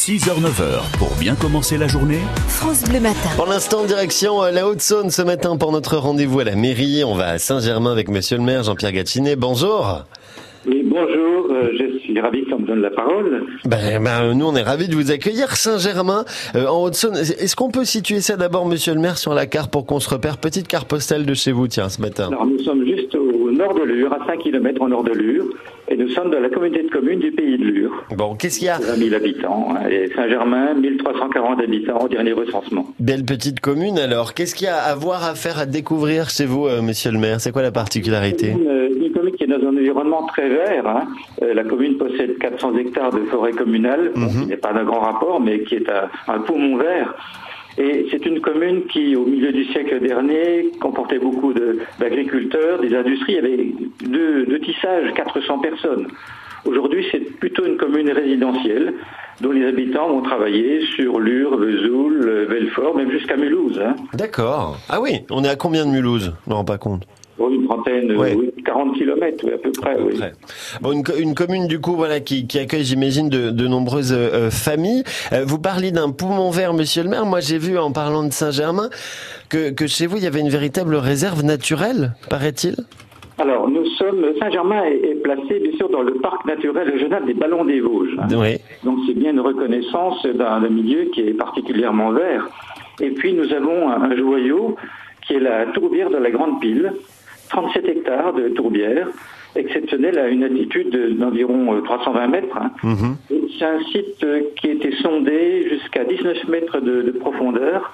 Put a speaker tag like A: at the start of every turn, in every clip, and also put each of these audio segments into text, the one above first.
A: 6h-9h, pour bien commencer la journée,
B: France Bleu Matin.
C: Pour l'instant, direction euh, la Haute-Saône ce matin pour notre rendez-vous à la mairie. On va à Saint-Germain avec monsieur le maire Jean-Pierre Gattinet. Bonjour.
D: Bonjour, euh, je suis ravi qu'on me donne la parole.
C: Ben, ben, nous, on est ravis de vous accueillir. Saint-Germain, euh, en Haute-Saône. Est-ce qu'on peut situer ça d'abord, monsieur le maire, sur la carte pour qu'on se repère? Petite carte postale de chez vous, tiens, ce matin.
D: Alors, nous sommes juste au nord de Lure, à 5 km au nord de Lure, et nous sommes dans la communauté de communes du pays de Lure.
C: Bon, qu'est-ce qu'il y a?
D: 20 000 habitants, hein, et Saint-Germain, 1340 habitants au dernier recensement.
C: Belle petite commune, alors. Qu'est-ce qu'il y a à voir, à faire, à découvrir chez vous, euh, monsieur le maire? C'est quoi la particularité
D: Une, une commune qui est dans un environnement très vert. hein. Euh, la commune possède 400 hectares de forêt communale, bon, qui n'est pas d'un grand rapport, mais qui est un, un poumon vert. Et c'est une commune qui, au milieu du siècle dernier, comportait beaucoup de- d'agriculteurs, des industries. Il y avait deux, deux tissages, 400 personnes. Aujourd'hui, c'est plutôt une commune résidentielle dont les habitants vont travailler sur Lure, Vesoul, Belfort, même jusqu'à Mulhouse. hein.
C: D'accord. Ah oui, on est à combien de Mulhouse? Je me rends pas compte.
D: Une trentaine,
C: Ouais.
D: oui, 40 kilomètres, oui, à peu près. oui.
C: Après. Bon, une, co- une commune du coup voilà qui, qui accueille j'imagine de, de nombreuses euh, familles. Euh, vous parliez d'un poumon vert, Monsieur le Maire. Moi j'ai vu en parlant de Saint-Germain que, que chez vous il y avait une véritable réserve naturelle, paraît-il.
D: Alors, nous sommes, Saint-Germain est, placé, bien sûr, dans le parc naturel régional des Ballons des Vosges.
C: Oui.
D: Donc, c'est bien une reconnaissance d'un d'un milieu qui est particulièrement vert. Et puis, nous avons un, un joyau qui est la tourbière de la Grande Pile, 37 hectares de tourbière, exceptionnelle à une altitude de- d'environ euh, 320 mètres. hein.
C: Mhm.
D: C'est un site euh, qui a été sondé jusqu'à 19 mètres de, de profondeur,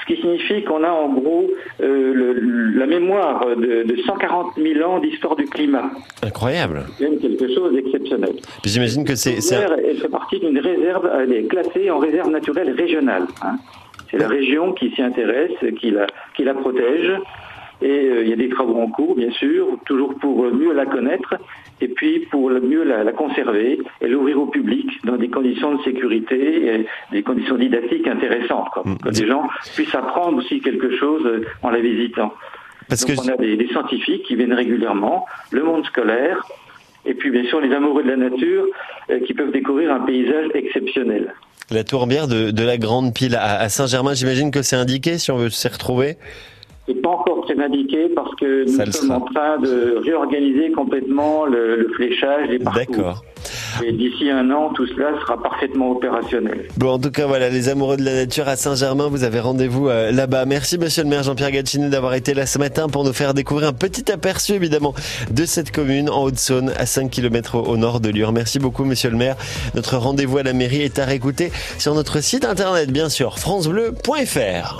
D: ce qui signifie qu'on a en gros euh, le- la mémoire de, de 140 000 ans d'histoire du climat.
C: Incroyable.
D: C'est même quelque chose d'exceptionnel.
C: J'imagine que c'est un-
D: Elle fait partie d'une réserve, elle est classée en réserve naturelle régionale. hein. C'est la région qui s'y intéresse, qui la, qui la protège. Il y a des travaux en cours, bien sûr, toujours pour euh, mieux la connaître et puis pour mieux la, la conserver et l'ouvrir au public dans des conditions de sécurité et des conditions didactiques intéressantes, quoi, pour que les gens puissent apprendre aussi quelque chose euh, en la visitant.
C: parce
D: Donc
C: que
D: on a des, des scientifiques qui viennent régulièrement, le monde scolaire, et puis bien sûr les amoureux de la nature euh, qui peuvent découvrir un paysage exceptionnel.
C: la tourbière de, de la Grande Pile à, à Saint-Germain, j'imagine que c'est indiqué si on veut s'y retrouver?
D: Pas encore très indiqué parce que nous sommes
C: sera.
D: en train de réorganiser complètement le, le fléchage des parcours.
C: D'accord.
D: Et d'ici un an, tout cela sera parfaitement opérationnel.
C: Bon, en tout cas, voilà, les amoureux de la nature à Saint-Germain, vous avez rendez-vous euh, là-bas. Merci, monsieur le maire Jean-Pierre Gatinet, d'avoir été là ce matin pour nous faire découvrir un petit aperçu, évidemment, de cette commune en Haute-Saône, à 5 km au, au nord de Lure. Merci beaucoup, monsieur le maire. Notre rendez-vous à la mairie est à réécouter sur notre site internet, bien sûr, francebleu.fr.